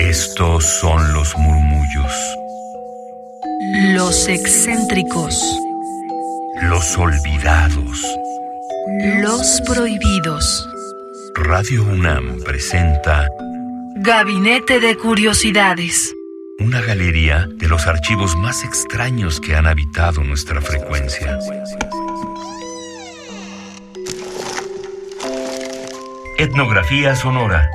Estos son los murmullos. Los excéntricos. Los olvidados. Los prohibidos. Radio UNAM presenta Gabinete de Curiosidades. una galería de los archivos más extraños que han habitado nuestra frecuencia. Etnografía sonora.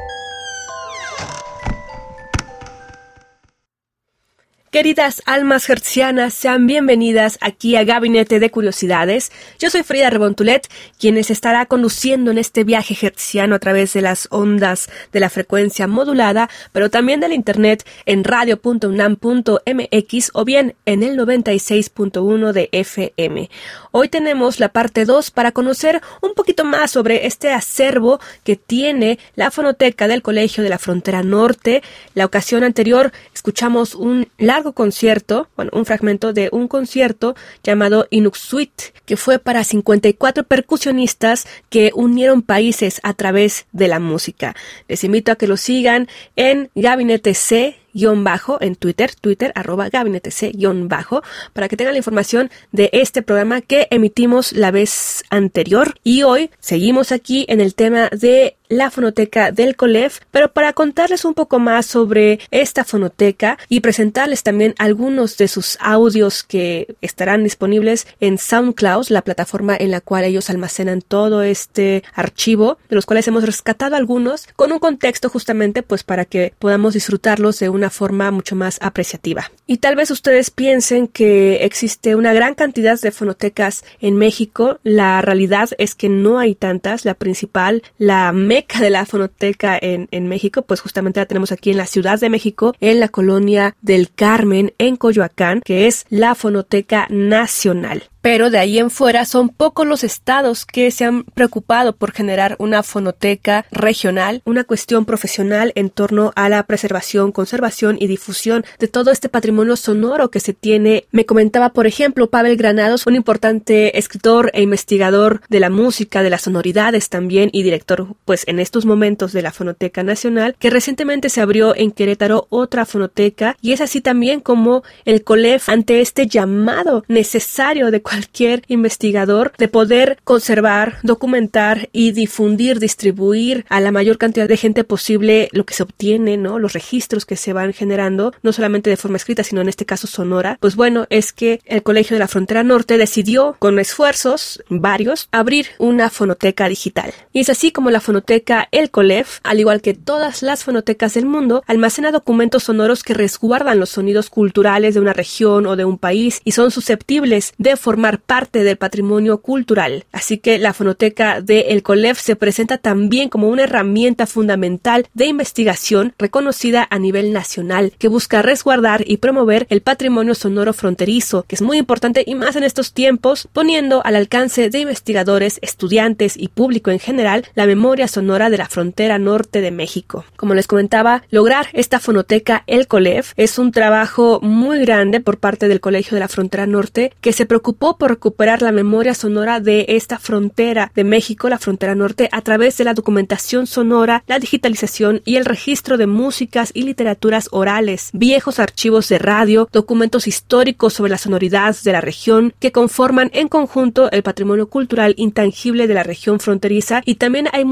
Queridas almas hertzianas, sean bienvenidas aquí a Gabinete de Curiosidades. Yo soy Frida Rebontulet, quien les estará conduciendo en este viaje hertziano a través de las ondas de la frecuencia modulada, pero también del internet en radio.unam.mx o bien en el 96.1 de FM. Hoy tenemos la parte 2 para conocer un poquito más sobre este acervo que tiene la fonoteca del Colegio de la Frontera Norte. La ocasión anterior escuchamos un largo concierto, bueno, un fragmento de un concierto llamado Inuxuit, que fue para 54 percusionistas que unieron países a través de la música. Les invito a que lo sigan en Gabinete C bajo en Twitter, Twitter arroba gabinete C bajo, para que tengan la información de este programa que emitimos la vez anterior. Y hoy seguimos aquí en el tema de la fonoteca del COLEF, pero para contarles un poco más sobre esta fonoteca y presentarles también algunos de sus audios que estarán disponibles en SoundCloud, la plataforma en la cual ellos almacenan todo este archivo, de los cuales hemos rescatado algunos con un contexto justamente pues para que podamos disfrutarlos de una forma mucho más apreciativa. Y tal vez ustedes piensen que existe una gran cantidad de fonotecas en México, la realidad es que no hay tantas, la principal, la meca de la fonoteca en, en México, pues justamente la tenemos aquí en la Ciudad de México, en la colonia del Carmen, en Coyoacán, que es la Fonoteca Nacional pero de ahí en fuera son pocos los estados que se han preocupado por generar una fonoteca regional, una cuestión profesional en torno a la preservación, conservación y difusión de todo este patrimonio sonoro que se tiene. Me comentaba, por ejemplo, Pavel Granados, un importante escritor e investigador de la música, de las sonoridades también y director, pues en estos momentos de la Fonoteca Nacional, que recientemente se abrió en Querétaro otra fonoteca y es así también como el COLEF ante este llamado necesario de cualquier investigador de poder conservar, documentar y difundir, distribuir a la mayor cantidad de gente posible lo que se obtiene, ¿no? Los registros que se van generando, no solamente de forma escrita, sino en este caso sonora. Pues bueno, es que el Colegio de la Frontera Norte decidió, con esfuerzos varios, abrir una fonoteca digital. Y es así como la fonoteca El Colef, al igual que todas las fonotecas del mundo, almacena documentos sonoros que resguardan los sonidos culturales de una región o de un país y son susceptibles de formar parte del patrimonio cultural. Así que la fonoteca de El Colef se presenta también como una herramienta fundamental de investigación reconocida a nivel nacional que busca resguardar y promover el patrimonio sonoro fronterizo, que es muy importante y más en estos tiempos, poniendo al alcance de investigadores, estudiantes y público en general la memoria sonora de la frontera norte de México. Como les comentaba, lograr esta fonoteca El Colef es un trabajo muy grande por parte del Colegio de la Frontera Norte que se preocupó por recuperar la memoria sonora de esta frontera de México, la frontera norte, a través de la documentación sonora, la digitalización y el registro de músicas y literaturas orales, viejos archivos de radio, documentos históricos sobre la sonoridad de la región que conforman en conjunto el patrimonio cultural intangible de la región fronteriza y también hay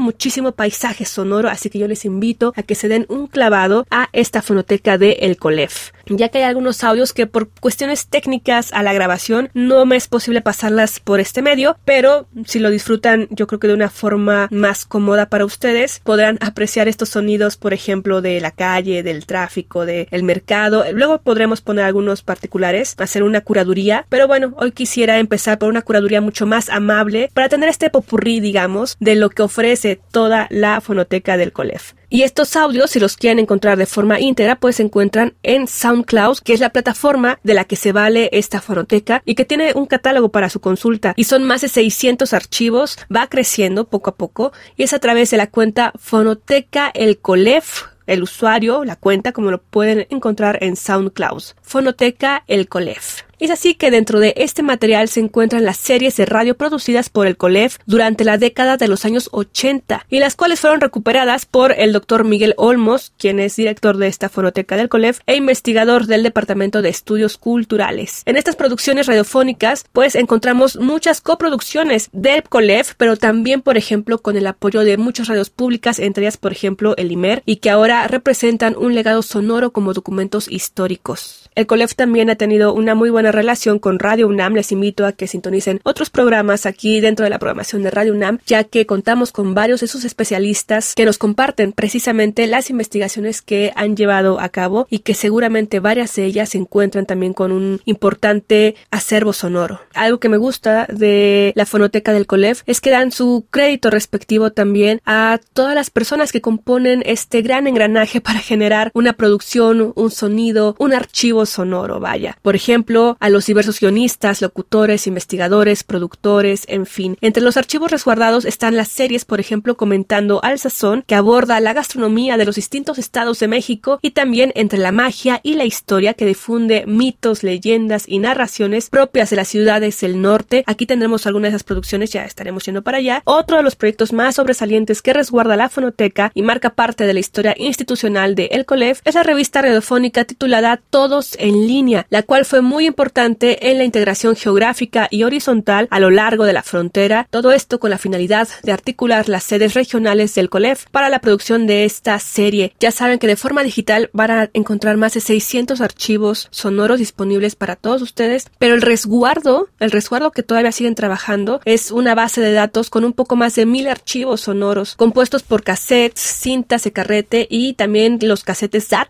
muchísimo, paisaje sonoro, así que yo les invito a que se den un clavado a esta fonoteca de El Colef ya que hay algunos audios que por cuestiones técnicas a la grabación no me es posible pasarlas por este medio, pero si lo disfrutan yo creo que de una forma más cómoda para ustedes, podrán apreciar estos sonidos, por ejemplo, de la calle, del tráfico, del mercado. Luego podremos poner algunos particulares, hacer una curaduría, pero bueno, hoy quisiera empezar por una curaduría mucho más amable para tener este popurrí, digamos, de lo que ofrece toda la fonoteca del COLEF. Y estos audios, si los quieren encontrar de forma íntegra, pues se encuentran en SoundCloud, que es la plataforma de la que se vale esta fonoteca y que tiene un catálogo para su consulta. Y son más de 600 archivos, va creciendo poco a poco y es a través de la cuenta Fonoteca El Colef el usuario, la cuenta, como lo pueden encontrar en SoundCloud. Fonoteca El Colef. Es así que dentro de este material se encuentran las series de radio producidas por el COLEF durante la década de los años 80 y las cuales fueron recuperadas por el doctor Miguel Olmos, quien es director de esta fonoteca del COLEF e investigador del Departamento de Estudios Culturales. En estas producciones radiofónicas, pues encontramos muchas coproducciones del COLEF, pero también, por ejemplo, con el apoyo de muchas radios públicas, entre ellas, por ejemplo, el IMER, y que ahora representan un legado sonoro como documentos históricos. El COLEF también ha tenido una muy buena relación con Radio UNAM. Les invito a que sintonicen otros programas aquí dentro de la programación de Radio UNAM, ya que contamos con varios de sus especialistas que nos comparten precisamente las investigaciones que han llevado a cabo y que seguramente varias de ellas se encuentran también con un importante acervo sonoro. Algo que me gusta de la fonoteca del COLEF es que dan su crédito respectivo también a todas las personas que componen este gran engranaje para generar una producción, un sonido, un archivo sonoro, vaya. Por ejemplo, a los diversos guionistas, locutores, investigadores, productores, en fin. Entre los archivos resguardados están las series, por ejemplo, comentando al sazón, que aborda la gastronomía de los distintos estados de México y también entre la magia y la historia que difunde mitos, leyendas y narraciones propias de las ciudades del norte. Aquí tendremos algunas de esas producciones, ya estaremos yendo para allá. Otro de los proyectos más sobresalientes que resguarda la fonoteca y marca parte de la historia institucional de El Colef es la revista radiofónica titulada Todos en línea, la cual fue muy importante en la integración geográfica y horizontal a lo largo de la frontera, todo esto con la finalidad de articular las sedes regionales del COLEF para la producción de esta serie. Ya saben que de forma digital van a encontrar más de 600 archivos sonoros disponibles para todos ustedes, pero el resguardo, el resguardo que todavía siguen trabajando es una base de datos con un poco más de mil archivos sonoros compuestos por cassettes, cintas de carrete y también los cassettes SAT,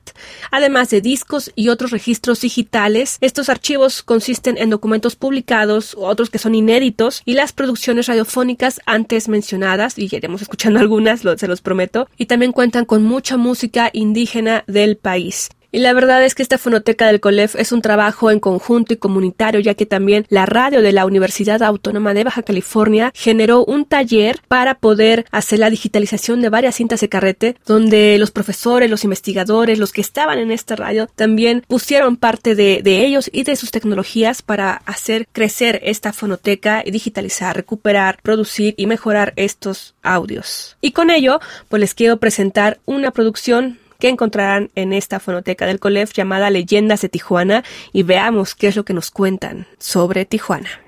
además de discos y otros registros digitales. Estos archivos consisten en documentos publicados, otros que son inéditos y las producciones radiofónicas antes mencionadas, y iremos escuchando algunas, se los prometo, y también cuentan con mucha música indígena del país. Y la verdad es que esta fonoteca del COLEF es un trabajo en conjunto y comunitario, ya que también la radio de la Universidad Autónoma de Baja California generó un taller para poder hacer la digitalización de varias cintas de carrete, donde los profesores, los investigadores, los que estaban en esta radio, también pusieron parte de, ellos y de sus tecnologías para hacer crecer esta fonoteca y digitalizar, recuperar, producir y mejorar estos audios. Y con ello, pues les quiero presentar una producción que encontrarán en esta fonoteca del COLEF llamada Leyendas de Tijuana y veamos qué es lo que nos cuentan sobre Tijuana.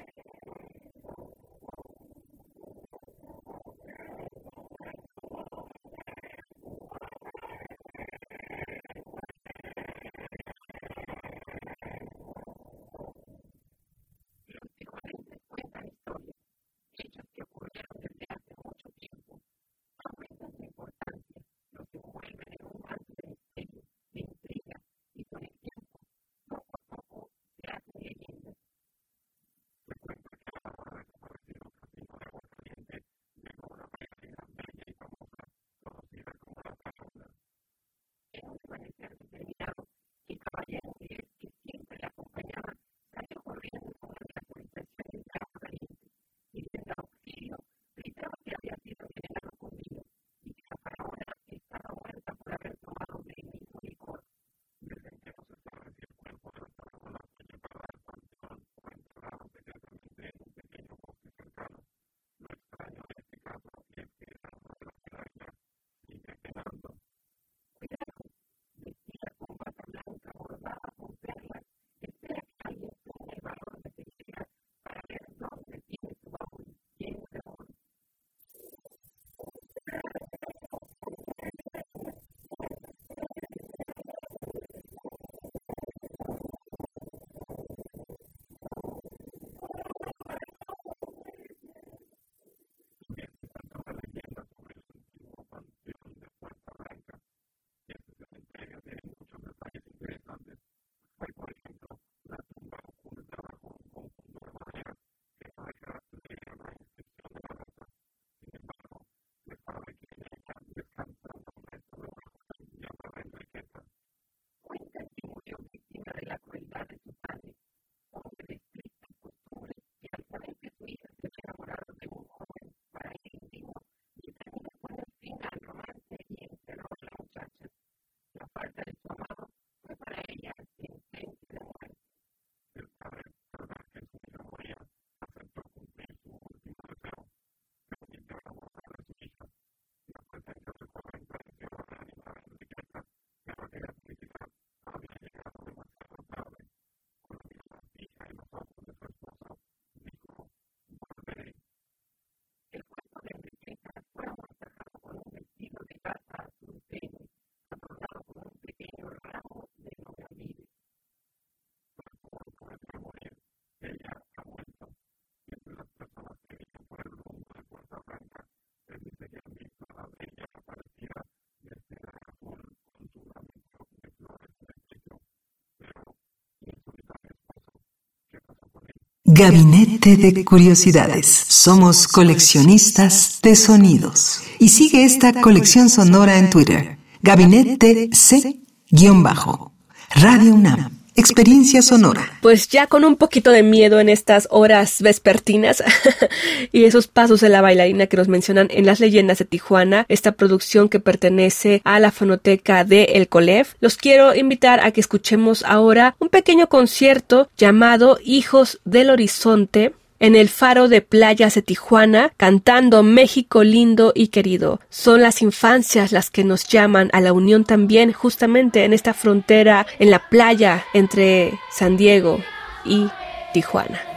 Gabinete de Curiosidades. Somos coleccionistas de sonidos. Y sigue esta colección sonora en Twitter. Gabinete C-Bajo. Radio UNAM. Experiencia sonora. Pues ya con un poquito de miedo en estas horas vespertinas y esos pasos de la bailarina que nos mencionan en las leyendas de Tijuana, esta producción que pertenece a la fonoteca de El Colef, los quiero invitar a que escuchemos ahora un pequeño concierto llamado Hijos del Horizonte en el faro de playas de Tijuana, cantando México lindo y querido. Son las infancias las que nos llaman a la unión también justamente en esta frontera, en la playa entre San Diego y Tijuana.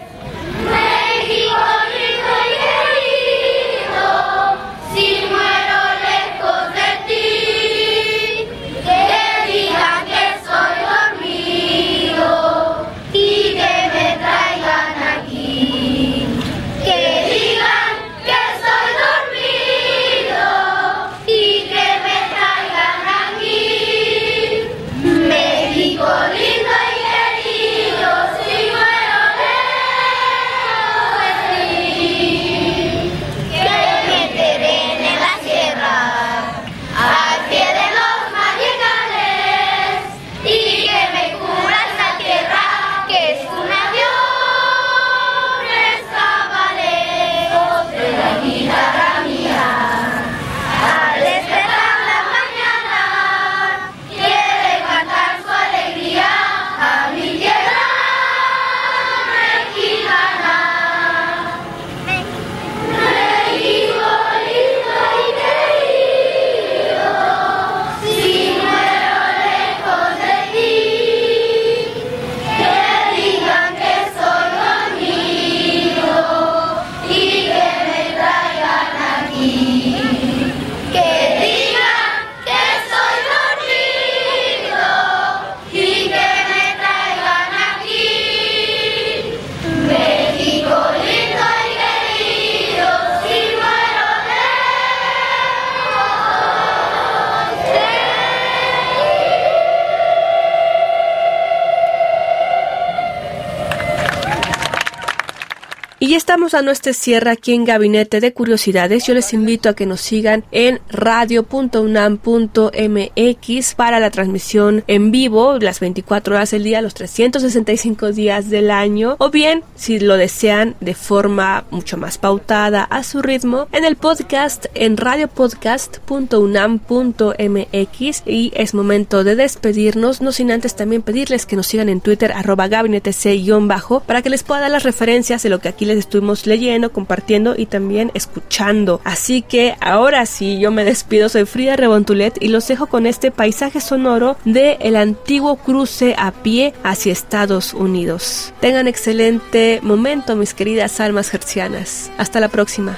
Y estamos a nuestra cierre aquí en Gabinete de Curiosidades. Yo les invito a que nos sigan en radio.unam.mx para la transmisión en vivo las 24 horas del día, los 365 días del año. O bien, si lo desean de forma mucho más pautada a su ritmo, en el podcast en radiopodcast.unam.mx. Y es momento de despedirnos, no sin antes también pedirles que nos sigan en Twitter arroba gabinete bajo para que les pueda dar las referencias de lo que aquí les estuvimos leyendo, compartiendo y también escuchando. Así que ahora sí, yo me despido, soy Frida Rebontulet y los dejo con este paisaje sonoro de el antiguo cruce a pie hacia Estados Unidos. Tengan excelente momento, mis queridas almas gercianas. Hasta la próxima.